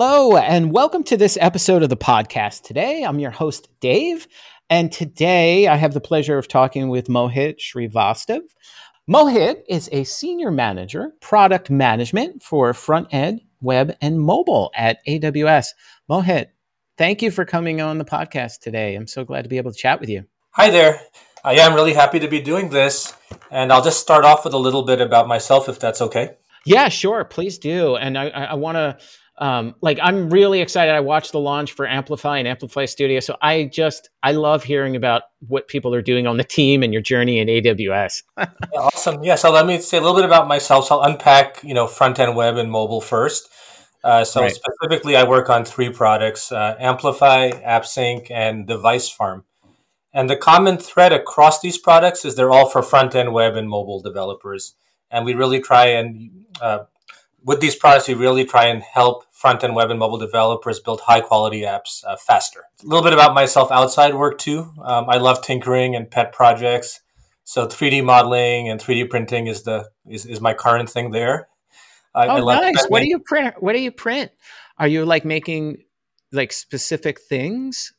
Hello, and welcome to this episode of the podcast. Today, I'm your host, Dave, and today I have the pleasure of talking with Mohit Srivastav. Mohit is a senior manager, product management for front end, web, and mobile at AWS. Mohit, thank you for coming on the podcast today. I'm so glad to be able to chat with you. Hi there. Uh, yeah, I'm really happy to be doing this. And I'll just start off with a little bit about myself, if that's okay. Yeah, sure. Please do. And I, I want to um, like I'm really excited. I watched the launch for Amplify and Amplify Studio, so I just I love hearing about what people are doing on the team and your journey in AWS. awesome. Yeah. So let me say a little bit about myself. So I'll unpack you know front end web and mobile first. Uh, so right. specifically, I work on three products: uh, Amplify, AppSync, and Device Farm. And the common thread across these products is they're all for front end web and mobile developers. And we really try and uh, with these products, we really try and help front end web and mobile developers build high quality apps uh, faster. A little bit about myself outside work too. Um, I love tinkering and pet projects. So 3D modeling and 3D printing is the is, is my current thing there. I, oh, I nice. What do you print? What do you print? Are you like making like specific things?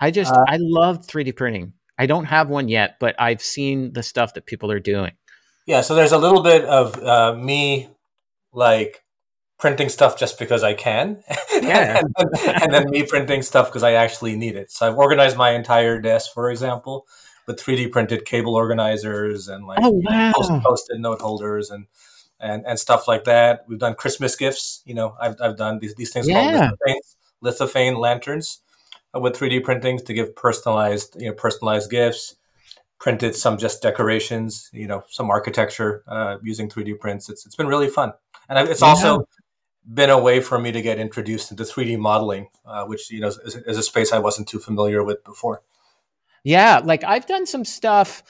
I just uh, I love 3D printing. I don't have one yet, but I've seen the stuff that people are doing. Yeah, so there's a little bit of uh, me like printing stuff just because I can, yeah. and, then, and, then, me printing stuff because I actually need it. So I've organized my entire desk, for example, with 3D printed cable organizers and like oh, wow. post-it note holders and and and stuff like that. We've done Christmas gifts. You know, I've I've done these these things yeah. called lithophane, lithophane lanterns uh, with 3D printings to give personalized you know personalized gifts printed some just decorations, you know, some architecture uh, using 3D prints. It's, it's been really fun. And it's yeah. also been a way for me to get introduced into 3D modeling, uh, which, you know, is, is, a space I wasn't too familiar with before. Yeah. Like I've done some stuff.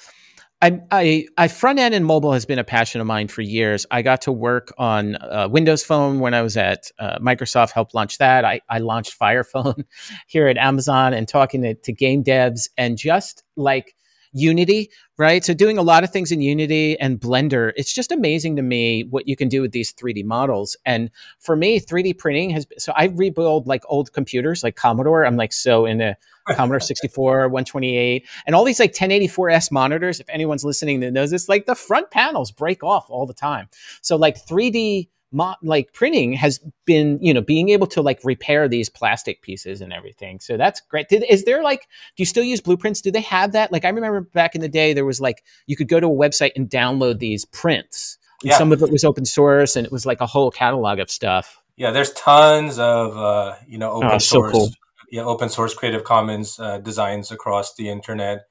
I, I, I front end and mobile has been a passion of mine for years. I got to work on uh, Windows Phone when I was at uh, Microsoft, helped launch that. I, I launched Fire Phone here at Amazon and talking to, to game devs and just like Unity, right? So doing a lot of things in Unity and Blender, it's just amazing to me what you can do with these 3D models. And for me, 3D printing has so I rebuild like old computers like Commodore. I'm like so into Commodore 64, 128, and all these like 1084S monitors. If anyone's listening that knows this, like the front panels break off all the time. So like 3D mo- like printing has been you know being able to like repair these plastic pieces and everything. So that's great. Did, is there like do you still use blueprints? Do they have that? Like i remember back in the day there was like you could go to a website and download these prints. And yeah. some of it was open source and it was like a whole catalog of stuff. Yeah there's tons of uh, you know open oh, source so cool. yeah open source creative commons uh, designs across the internet.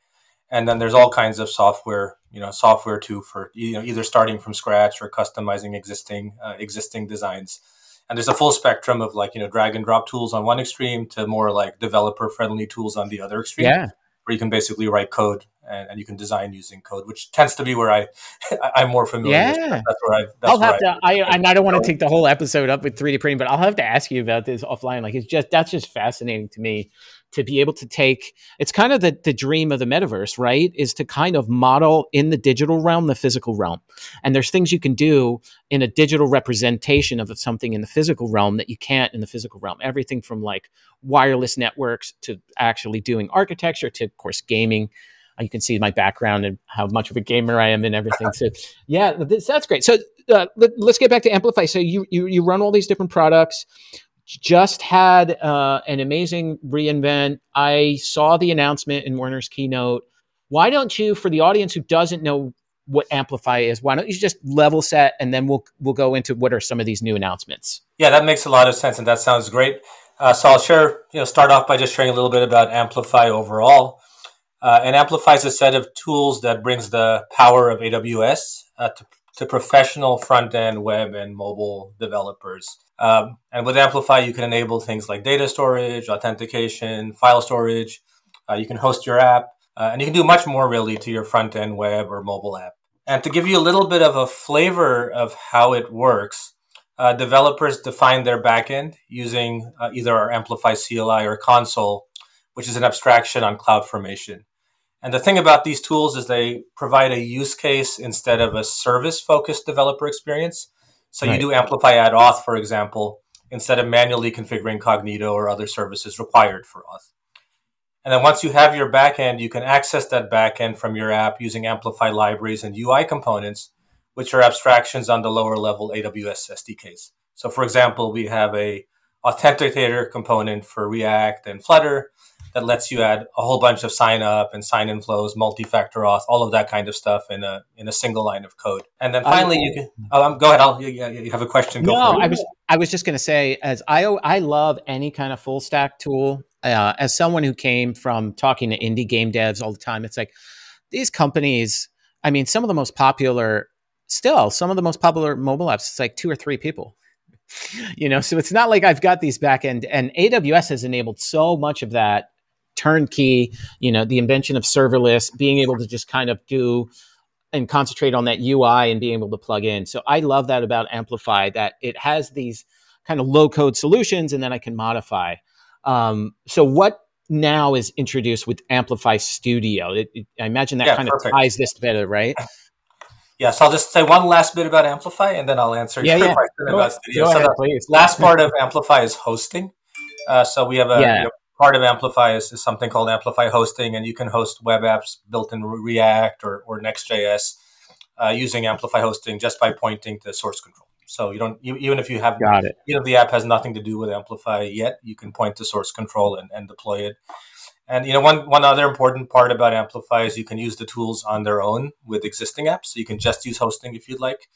And then there's all kinds of software you know software too for you know either starting from scratch or customizing existing uh, existing designs and there's a full spectrum of like you know drag and drop tools on one extreme to more like developer friendly tools on the other extreme yeah where you can basically write code and, and, you can design using code, which tends to be where I I'm more familiar. Yeah, that's where I. That's I'll have to. I, I, I don't want to take the whole episode up with 3D printing, but I'll have to ask you about this offline. Like it's just that's just fascinating to me to be able to take it's kind of the, the dream of the metaverse right is to kind of model in the digital realm the physical realm and there's things you can do in a digital representation of something in the physical realm that you can't in the physical realm everything from like wireless networks to actually doing architecture to of course gaming uh, you can see my background and how much of a gamer I am and everything. So, yeah, this, that's great. So, uh, let, us get back to Amplify. So, you, you you run all these different products just had uh, an amazing reinvent. I saw the announcement in Werner's keynote. Why don't you, for the audience who doesn't know what Amplify is, why don't you just level set and then we'll we'll go into what are some of these new announcements? Yeah, that makes a lot of sense, and that sounds great. Uh, so I'll share, you know, start off by just sharing a little bit about Amplify overall. Uh, and Amplify is a set of tools that brings the power of AWS uh, to, to professional front end web and mobile developers. Um, and with Amplify, you can enable things like data storage, authentication, file storage. Uh, you can host your app, uh, and you can do much more really to your front end web or mobile app. And to give you a little bit of a flavor of how it works, uh, developers define their backend using uh, either our Amplify CLI or console, which is an abstraction on CloudFormation. And the thing about these tools is they provide a use case instead of a service focused developer experience. So right. you do amplify add auth, for example, instead of manually configuring Cognito or other services required for auth. And then once you have your backend, you can access that backend from your app using Amplify libraries and UI components, which are abstractions on the lower level AWS SDKs. So for example, we have a authenticator component for React and Flutter that lets you add a whole bunch of sign up and sign in flows, multi-factor auth, all of that kind of stuff in a in a single line of code. And then finally, um, you can oh, um, go ahead. I'll you, you have a question. Go no, I was I was just going to say, as I I love any kind of full stack tool. Uh, as someone who came from talking to indie game devs all the time, it's like these companies. I mean, some of the most popular, still some of the most popular mobile apps. It's like two or three people you know so it's not like i've got these back end and aws has enabled so much of that turnkey, you know, the invention of serverless, being able to just kind of do and concentrate on that UI and being able to plug in. So I love that about Amplify that it has these kind of low code solutions and then I can modify. Um, so what now is introduced with Amplify Studio? It, it, I imagine that yeah, kind perfect. of ties this better, right? Yeah, so I'll just say one last bit about Amplify and then I'll answer yeah, your yeah. question go about Studio. so ahead, the last part of Amplify is hosting. Uh, so we have a yeah. you know, part of Amplify is, is, something called Amplify Hosting, and you can host web apps built in React or, or Next.js uh, using Amplify Hosting just by pointing to source control. So you don't you, even if you have got it. you know the app has nothing to do with Amplify yet, you can point to source control and, and deploy it. And you know one one other important part about Amplify is you can use the tools on their own with existing apps. So you can just use hosting if you'd like,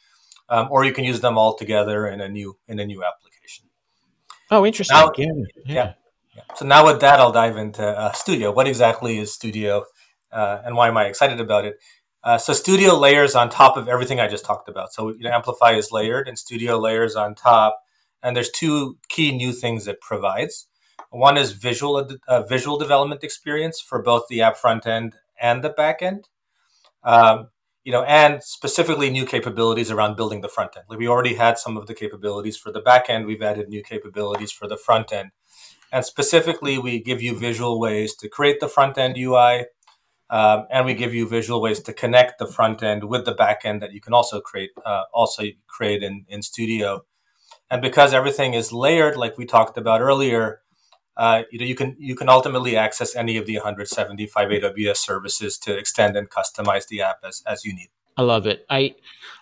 um, or you can use them all together in a new in a new application. Oh, interesting. Now, yeah. yeah. Yeah. So now with that, I'll dive into uh, Studio. What exactly is Studio, uh, and why am I excited about it? Uh, so Studio layers on top of everything I just talked about. So you know, Amplify is layered, and Studio layers on top. And there's two key new things it provides. One is visual uh, visual development experience for both the app front end and the back end. Um, you know, and specifically new capabilities around building the front end. Like we already had some of the capabilities for the back end. We've added new capabilities for the front end. And specifically, we give you visual ways to create the front end UI, um, and we give you visual ways to connect the front end with the back end that you can also create, uh, also create in, in Studio. And because everything is layered, like we talked about earlier, uh, you know you can you can ultimately access any of the 175 AWS services to extend and customize the app as as you need. I love it. I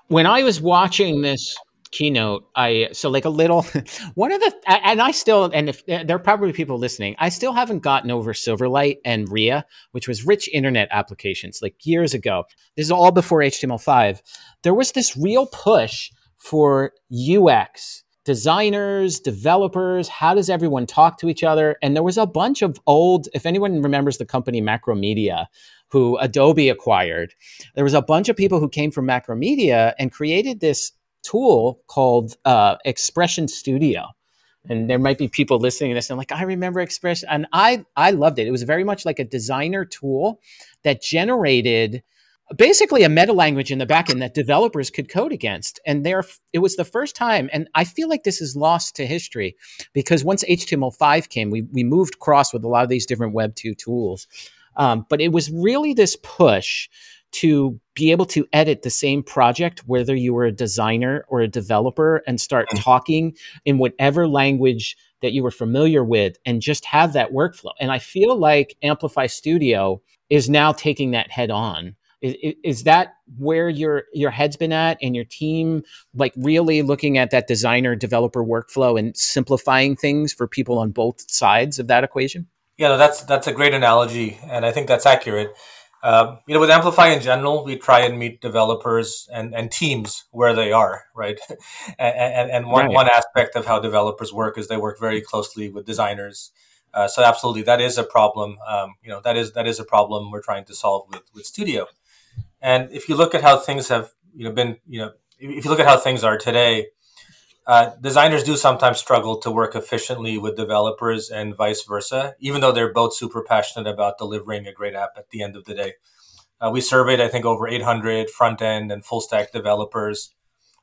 when I was watching this keynote i so like a little one of the and i still and if eh, there are probably people listening i still haven't gotten over silverlight and ria which was rich internet applications like years ago. This is all before html5 there was this real push for ux designers developers how does everyone talk to each other? And there was a bunch of old if anyone remembers the company macromedia who adobe acquired there was a bunch of people who came from macromedia and created this tool called uh, Expression Studio. And there might be people listening to this and like, I remember Expression. And I, I loved it. It was very much like a designer tool that generated basically a meta language in the backend that developers could code against. And there, it was the first time. And I feel like this is lost to history because once HTML5 came, we, we moved cross with a lot of these different Web 2 tools. Um, but it was really this push to be able to edit the same project, whether you were a designer or a developer, and start mm. talking in whatever language that you were familiar with and just have that workflow. And I feel like Amplify Studio is now taking that head on. Is, is that where your your head's been at and your team like really looking at that designer developer workflow and simplifying things for people on both sides of that equation? Yeah, that's that's a great analogy, and I think that's accurate. Um, you know, with Amplify in general, we try and meet developers and, and teams where they are, right? and, and, and one, right. one aspect of how developers work is they work very closely with designers. Uh, so absolutely, that is a problem. Um, you know, that is that is a problem we're trying to solve with with Studio. And if you look at how things have, you know, been, you know, if you look at how things are today, uh, designers do sometimes struggle to work efficiently with developers and vice versa, even though they're both super passionate about delivering a great app at the end of the day. Uh, we surveyed, I think, over 800 front end and full stack developers,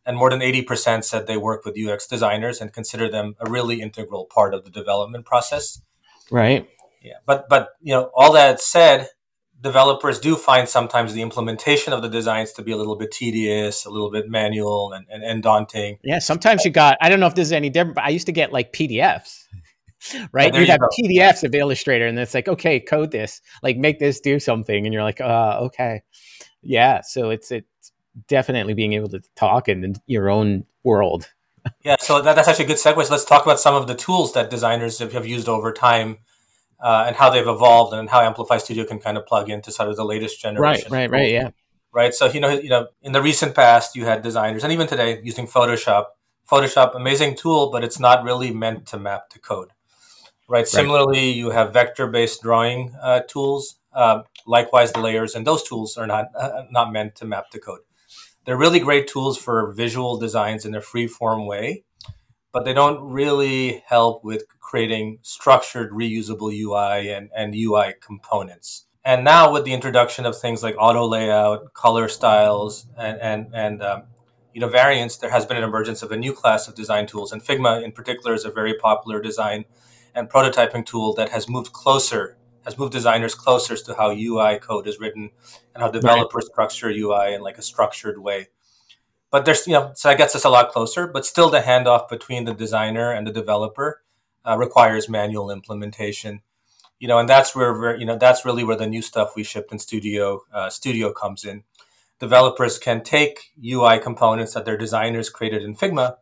and more than 80% said they work with UX designers and consider them a really integral part of the development process. Right. Yeah, but but you know, all that said, developers do find sometimes the implementation of the designs to be a little bit tedious, a little bit manual and, and, and daunting. Yeah, sometimes you got, I don't know if this is any different, but I used to get like PDFs, right? you have PDFs of Illustrator and it's like, okay, code this, like make this do something. And you're like, uh, okay. Yeah. So it's, it's definitely being able to talk in your own world. yeah. So that, that's actually a good segue. So let's talk about some of the tools that designers have, have used over time uh, and how they've evolved and how Amplify Studio can kind of plug into sort of the latest generation. Right, right, right, yeah. Right. So you know, you know, in the recent past, you had designers, and even today, using Photoshop. Photoshop, amazing tool, but it's not really meant to map to code. Right. right. Similarly, you have vector-based drawing uh, tools. Uh, likewise, the layers and those tools are not uh, not meant to map to code. They're really great tools for visual designs in a free-form way, but they don't really help with creating structured reusable UI and, and UI components. And now with the introduction of things like auto layout, color styles, and, and, and um, you know, variants, there has been an emergence of a new class of design tools. And Figma in particular is a very popular design and prototyping tool that has moved closer, has moved designers closer to how UI code is written and how developers right. structure UI in like a structured way but there's you know so that gets us a lot closer but still the handoff between the designer and the developer uh, requires manual implementation. You know and that's where you know that's really where the new stuff we shipped in studio uh, studio comes in. Developers can take ui components that their designers created in figma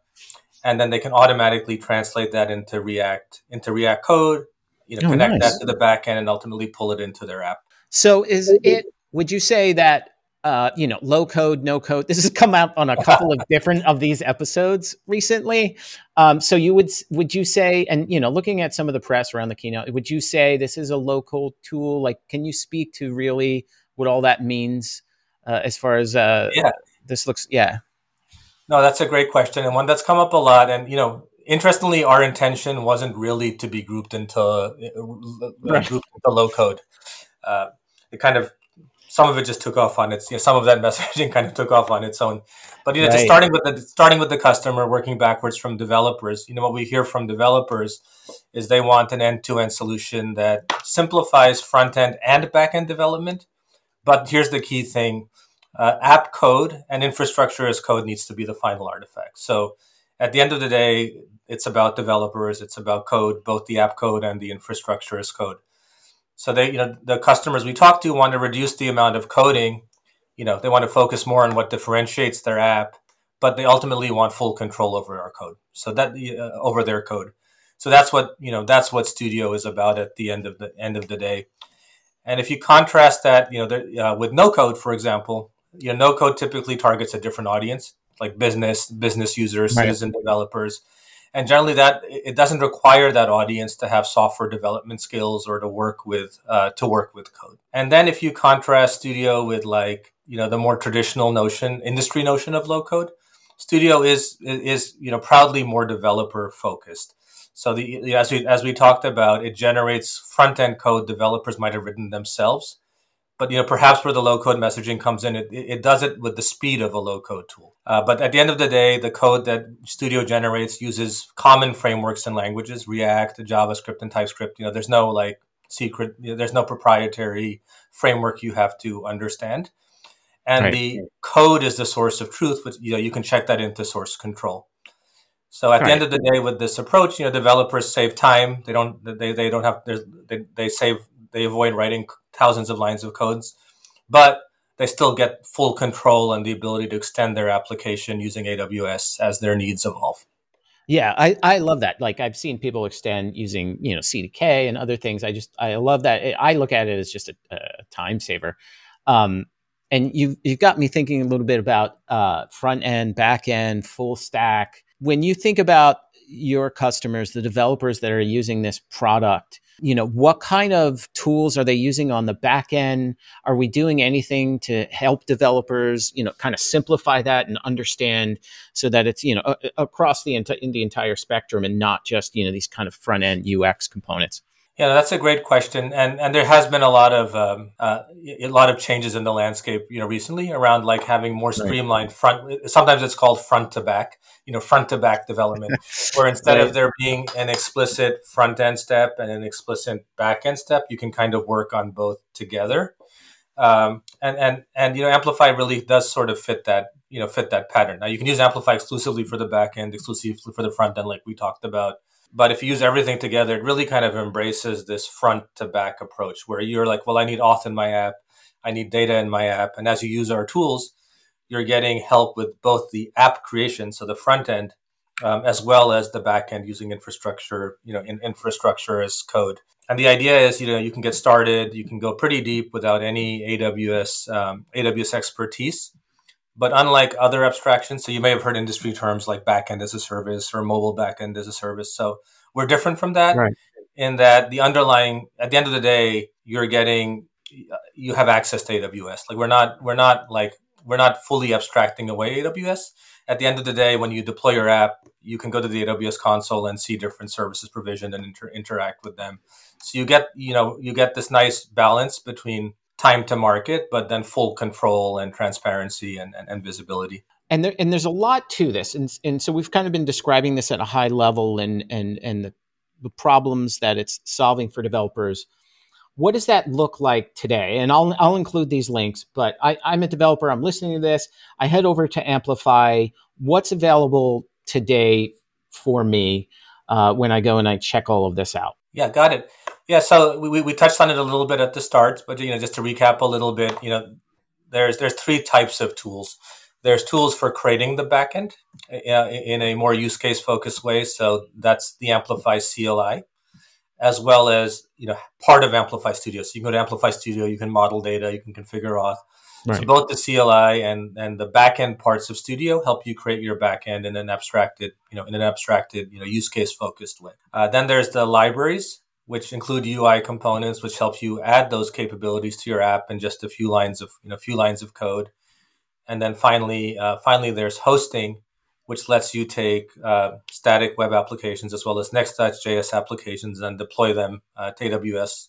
and then they can automatically translate that into react into react code you know oh, connect nice. that to the backend and ultimately pull it into their app. So is it would you say that uh, you know, low code, no code. This has come out on a couple of different of these episodes recently. Um, so you would would you say, and you know, looking at some of the press around the keynote, would you say this is a low code tool? Like, can you speak to really what all that means uh, as far as uh, yeah, this looks? Yeah. No, that's a great question and one that's come up a lot. And you know, interestingly, our intention wasn't really to be grouped into uh, right. grouped into low code. Uh, it kind of some of it just took off on its you know, some of that messaging kind of took off on its own. But you know right. just starting with the starting with the customer working backwards from developers you know what we hear from developers is they want an end-to-end solution that simplifies front-end and back-end development. But here's the key thing uh, app code and infrastructure as code needs to be the final artifact. So at the end of the day it's about developers it's about code both the app code and the infrastructure as code so they, you know, the customers we talk to want to reduce the amount of coding. You know, they want to focus more on what differentiates their app, but they ultimately want full control over our code. So that uh, over their code. So that's what you know. That's what Studio is about at the end of the end of the day. And if you contrast that, you know, the, uh, with no code, for example, you know, no code typically targets a different audience, like business, business users, right. citizen developers and generally that it doesn't require that audience to have software development skills or to work with uh, to work with code. And then if you contrast studio with like you know the more traditional notion industry notion of low code studio is is you know proudly more developer focused. So the as we as we talked about it generates front end code developers might have written themselves but you know perhaps where the low code messaging comes in it, it does it with the speed of a low code tool. Uh, but at the end of the day the code that studio generates uses common frameworks and languages react javascript and typescript. You know there's no like secret you know, there's no proprietary framework you have to understand. And right. the code is the source of truth which you know you can check that into source control. So at right. the end of the day with this approach you know developers save time. They don't they, they don't have they, they save they avoid writing thousands of lines of codes, but they still get full control and the ability to extend their application using AWS as their needs evolve. Yeah, I, I love that. Like I've seen people extend using, you know, CDK and other things. I just, I love that. I look at it as just a, a time saver. Um, and you, you've got me thinking a little bit about uh, front end, back end, full stack. When you think about your customers, the developers that are using this product, you know what kind of tools are they using on the back end? Are we doing anything to help developers you know kind of simplify that and understand so that it's you know a- across the, in the entire spectrum and not just you know these kind of front end ux components yeah, that's a great question, and and there has been a lot of um, uh, a lot of changes in the landscape, you know, recently around like having more streamlined front. Sometimes it's called front to back, you know, front to back development, where instead right. of there being an explicit front end step and an explicit back end step, you can kind of work on both together. Um, and and and you know, Amplify really does sort of fit that you know fit that pattern. Now you can use Amplify exclusively for the back end, exclusively for the front end, like we talked about. But if you use everything together, it really kind of embraces this front to back approach where you're like, well, I need auth in my app, I need data in my app, and as you use our tools, you're getting help with both the app creation, so the front end, um, as well as the back end using infrastructure, you know, in infrastructure as code. And the idea is, you know, you can get started, you can go pretty deep without any AWS um, AWS expertise. But unlike other abstractions, so you may have heard industry terms like backend as a service or mobile backend as a service. So we're different from that right. in that the underlying, at the end of the day, you're getting, uh, you have access to AWS. Like we're not, we're not like we're not fully abstracting away AWS. At the end of the day, when you deploy your app, you can go to the AWS console and see different services provisioned and inter- interact with them. So you get, you know, you get this nice balance between time to market, but then full control and transparency and, and, and visibility. And there, and there's a lot to this, and and so we've kind of been describing this at a high level, and and and the, the problems that it's solving for developers what does that look like today? And I'll I'll include these links, but I, I'm a developer. I'm listening to this. I head over to Amplify. What's available today for me uh, when I go and I check all of this out? Yeah, got it. Yeah, so we, we touched on it a little bit at the start, but you know, just to recap a little bit, you know, there's there's three types of tools. There's tools for creating the backend uh, in a more use case focused way. So that's the Amplify CLI as well as you know part of Amplify Studio. So you can go to Amplify Studio, you can model data, you can configure auth. Right. So both the CLI and and the backend parts of Studio help you create your backend in an abstracted, you know, in an abstracted, you know, use case focused way. Uh, then there's the libraries, which include UI components, which help you add those capabilities to your app in just a few lines of, you know, few lines of code. And then finally, uh, finally, there's hosting, which lets you take uh, static web applications as well as Next.js applications and deploy them uh, to AWS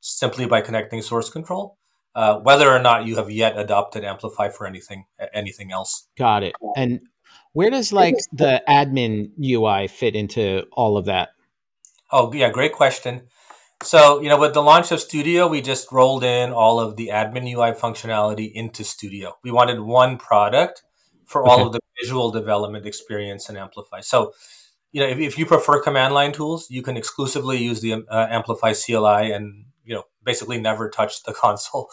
simply by connecting source control. Uh, whether or not you have yet adopted Amplify for anything anything else. Got it. And where does like the admin UI fit into all of that? Oh yeah, great question. So you know, with the launch of Studio, we just rolled in all of the admin UI functionality into Studio. We wanted one product for okay. all of the visual development experience in Amplify. So, you know, if, if you prefer command line tools, you can exclusively use the uh, Amplify CLI and you know basically never touch the console.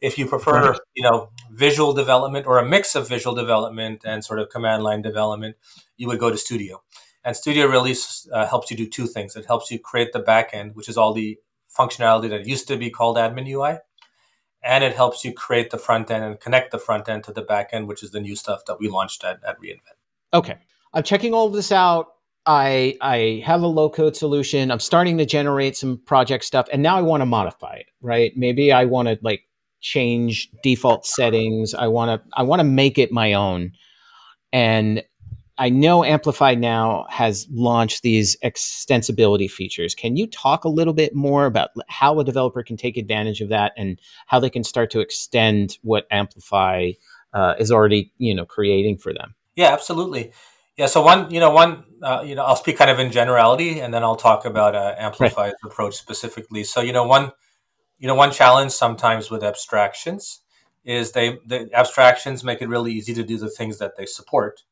if you prefer, you know, visual development or a mix of visual development and sort of command line development, you would go to Studio. And Studio really uh, helps you do two things. It helps you create the backend, which is all the functionality that used to be called admin UI and it helps you create the front end and connect the front end to the back end, which is the new stuff that we launched at, at reInvent. Okay. I'm checking all of this out. I I have a low code solution. I'm starting to generate some project stuff, and now I want to modify it. Right? Maybe I want to like change default settings. I want to I want to make it my own. And I know Amplify now has launched these extensibility features. Can you talk a little bit more about how a developer can take advantage of that and how they can start to extend what Amplify uh, is already, you know, creating for them? Yeah, absolutely. Yeah. So one, you know, one, uh, you know, I'll speak kind of in generality, and then I'll talk about uh, Amplify's right. approach specifically. So, you know, one, you know, one challenge sometimes with abstractions is they the abstractions make it really easy to do the things that they support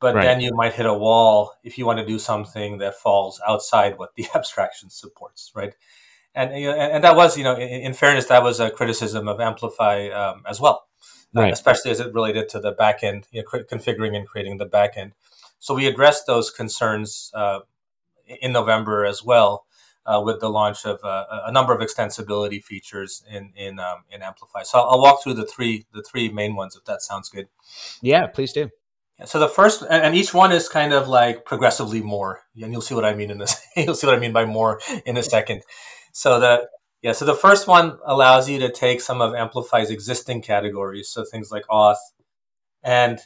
but right. then you might hit a wall if you want to do something that falls outside what the abstraction supports, right? And and that was, you know, in, in fairness, that was a criticism of Amplify um, as well, uh, right. uh, especially as it related to the backend, you know, configuring and creating the backend. So we addressed those concerns uh, in November as well. Uh, with the launch of uh, a number of extensibility features in in um, in Amplify, so I'll, I'll walk through the three the three main ones if that sounds good. Yeah, please do. So the first, and each one is kind of like progressively more, and you'll see what I mean in this. you'll see what I mean by more in a second. So the yeah, so the first one allows you to take some of Amplify's existing categories, so things like auth, and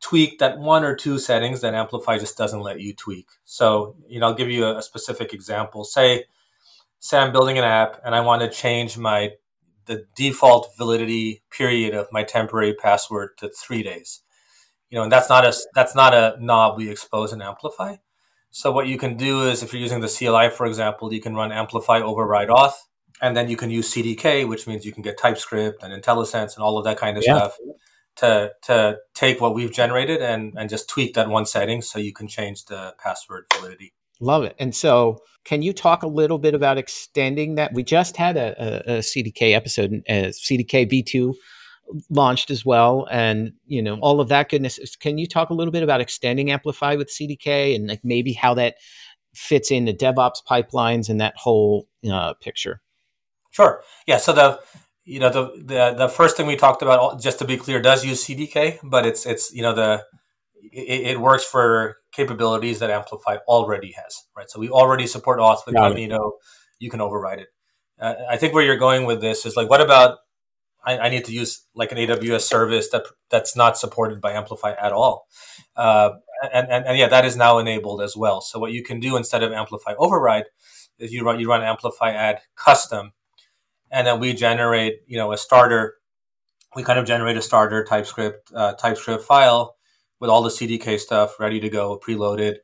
tweak that one or two settings that Amplify just doesn't let you tweak. So you know, I'll give you a, a specific example. Say, say I'm building an app and I want to change my the default validity period of my temporary password to three days you know, and that's not a that's not a knob we expose and amplify. So what you can do is, if you're using the CLI, for example, you can run amplify override auth, and then you can use CDK, which means you can get TypeScript and IntelliSense and all of that kind of yeah. stuff to to take what we've generated and and just tweak that one setting so you can change the password validity. Love it. And so, can you talk a little bit about extending that? We just had a, a, a CDK episode, uh, CDK v2 launched as well, and you know all of that goodness. Can you talk a little bit about extending Amplify with CDK and like maybe how that fits into DevOps pipelines and that whole uh, picture? Sure. Yeah. So the you know the, the the first thing we talked about, just to be clear, does use CDK, but it's it's you know the it, it works for capabilities that Amplify already has, right? So we already support auth with Cognito. You can override it. Uh, I think where you're going with this is like, what about I, I, need to use like an AWS service that that's not supported by Amplify at all? Uh, and, and, and yeah, that is now enabled as well. So what you can do instead of Amplify override is you run you run Amplify add custom, and then we generate you know a starter. We kind of generate a starter TypeScript uh, TypeScript file with all the CDK stuff ready to go, preloaded.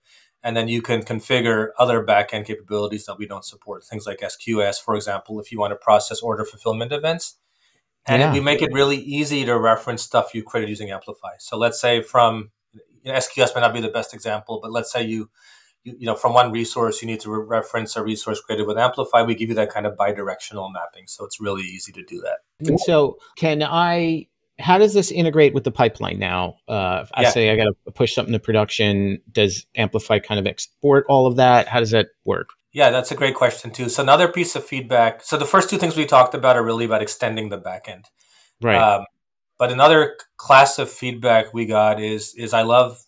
And then you can configure other backend capabilities that we don't support, things like SQS, for example, if you want to process order fulfillment events. And yeah. we make it really easy to reference stuff you created using Amplify. So let's say from you know, SQS may not be the best example, but let's say you, you, you know, from one resource, you need to re- reference a resource created with Amplify. We give you that kind of bidirectional mapping. So it's really easy to do that. And so can I how does this integrate with the pipeline now? Uh, I yeah. say I got to push something to production. Does Amplify kind of export all of that? How does that work? Yeah, that's a great question too. So another piece of feedback. So the first two things we talked about are really about extending the backend, right? Um, but another class of feedback we got is is I love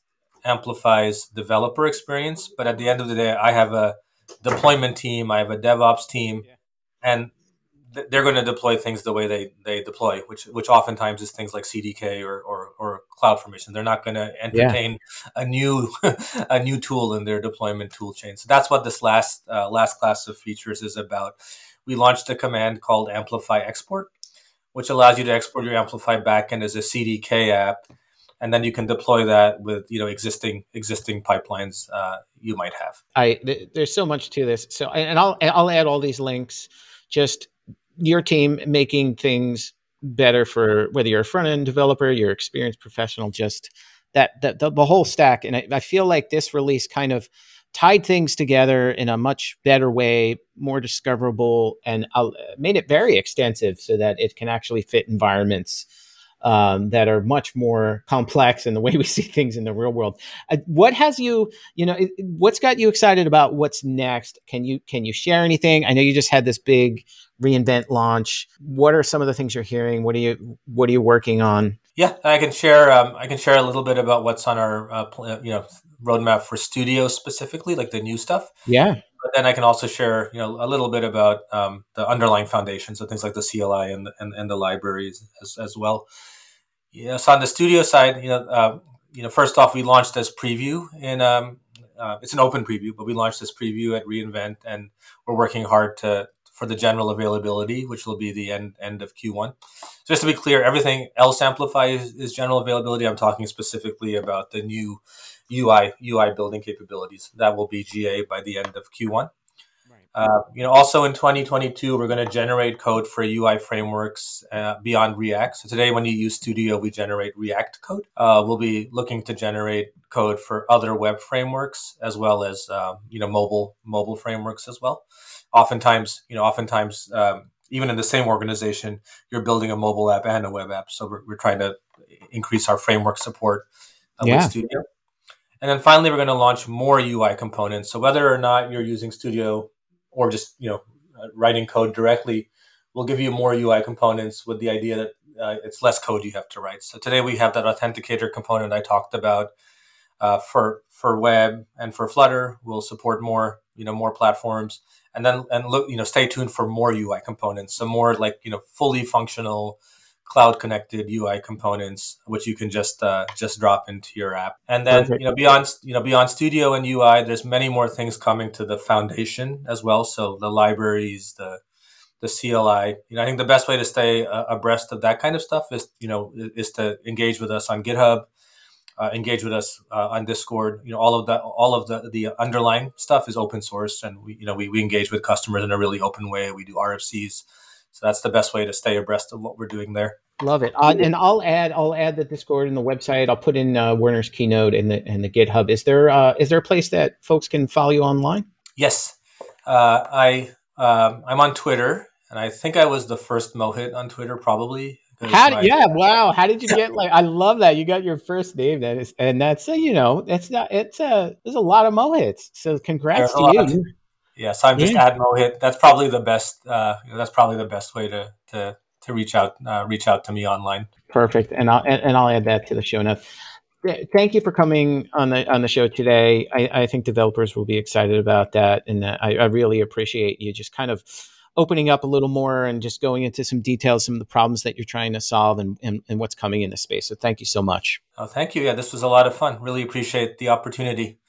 Amplify's developer experience, but at the end of the day, I have a deployment team, I have a DevOps team, yeah. and they're going to deploy things the way they, they deploy, which which oftentimes is things like CDK or or, or CloudFormation. They're not going to entertain yeah. a new a new tool in their deployment tool chain. So that's what this last uh, last class of features is about. We launched a command called Amplify Export, which allows you to export your Amplify backend as a CDK app, and then you can deploy that with you know existing existing pipelines uh, you might have. I th- there's so much to this. So and I'll I'll add all these links. Just your team making things better for whether you're a front end developer, you're experienced professional, just that, that the, the whole stack. And I, I, feel like this release kind of tied things together in a much better way, more discoverable, and uh, made it very extensive so that it can actually fit environments um, that are much more complex in the way we see things in the real world. Uh, what has you, you know, what's got you excited about what's next? Can you can you share anything? I know you just had this big reinvent launch. What are some of the things you're hearing? What are you what are you working on? Yeah, I can share. Um, I can share a little bit about what's on our uh, uh you know roadmap for studio specifically, like the new stuff. Yeah. But then I can also share, you know, a little bit about um, the underlying foundations, so things like the CLI and and, and the libraries as, as well. Yeah, so on the studio side, you know, uh, you know, first off, we launched this preview in um, uh, it's an open preview, but we launched this preview at reInvent, and we're working hard to for the general availability, which will be the end end of Q1. So Just to be clear, everything else Amplify is, is general availability. I'm talking specifically about the new UI UI building capabilities that will be GA by the end of Q1. Uh, you know, also in 2022, we're going to generate code for UI frameworks uh, beyond React. So today, when you use Studio, we generate React code. Uh, we'll be looking to generate code for other web frameworks as well as um, you know mobile mobile frameworks as well. Oftentimes, you know, oftentimes um, even in the same organization, you're building a mobile app and a web app. So we're, we're trying to increase our framework support uh, yeah. with Studio. And then finally, we're going to launch more UI components. So whether or not you're using Studio or just you know writing code directly we'll give you more UI components with the idea that uh, it's less code you have to write. So today we have that authenticator component I talked about uh, for for web and for Flutter. We'll support more you know more platforms, and then and look you know stay tuned for more UI components. some more like you know fully functional cloud connected UI components, which you can just uh, just drop into your app. And then Perfect. you know beyond you know beyond Studio and UI, there's many more things coming to the foundation as well. So the libraries, the the CLI. You know, I think the best way to stay uh, abreast of that kind of stuff is you know is to engage with us on GitHub. Uh, engage with us uh, on Discord. You know, all of the all of the the underlying stuff is open source, and we you know we, we engage with customers in a really open way. We do RFCs, so that's the best way to stay abreast of what we're doing there. Love it, uh, and I'll add I'll add the Discord and the website. I'll put in uh, Werner's keynote and the and the GitHub. Is there uh, is there a place that folks can follow you online? Yes, uh, I um, I'm on Twitter, and I think I was the first Mohit on Twitter, probably how? My, yeah, wow. How did you get like? I love that you got your first name. That is, and that's a, you know, it's not. It's a. There's a lot of Mohits. So congrats to you. yeah, so I'm just yeah. add Mohit. That's probably the best. Uh, you know, that's probably the best way to to to reach out uh, reach out to me online. Perfect, and I'll and, and I'll add that to the show notes. Thank you for coming on the on the show today. I, I think developers will be excited about that, and uh, I, I really appreciate you just kind of opening up a little more and just going into some details, some of the problems that you're trying to solve and, and, and what's coming in the space. So thank you so much. Oh, thank you. Yeah, this was a lot of fun. Really appreciate the opportunity.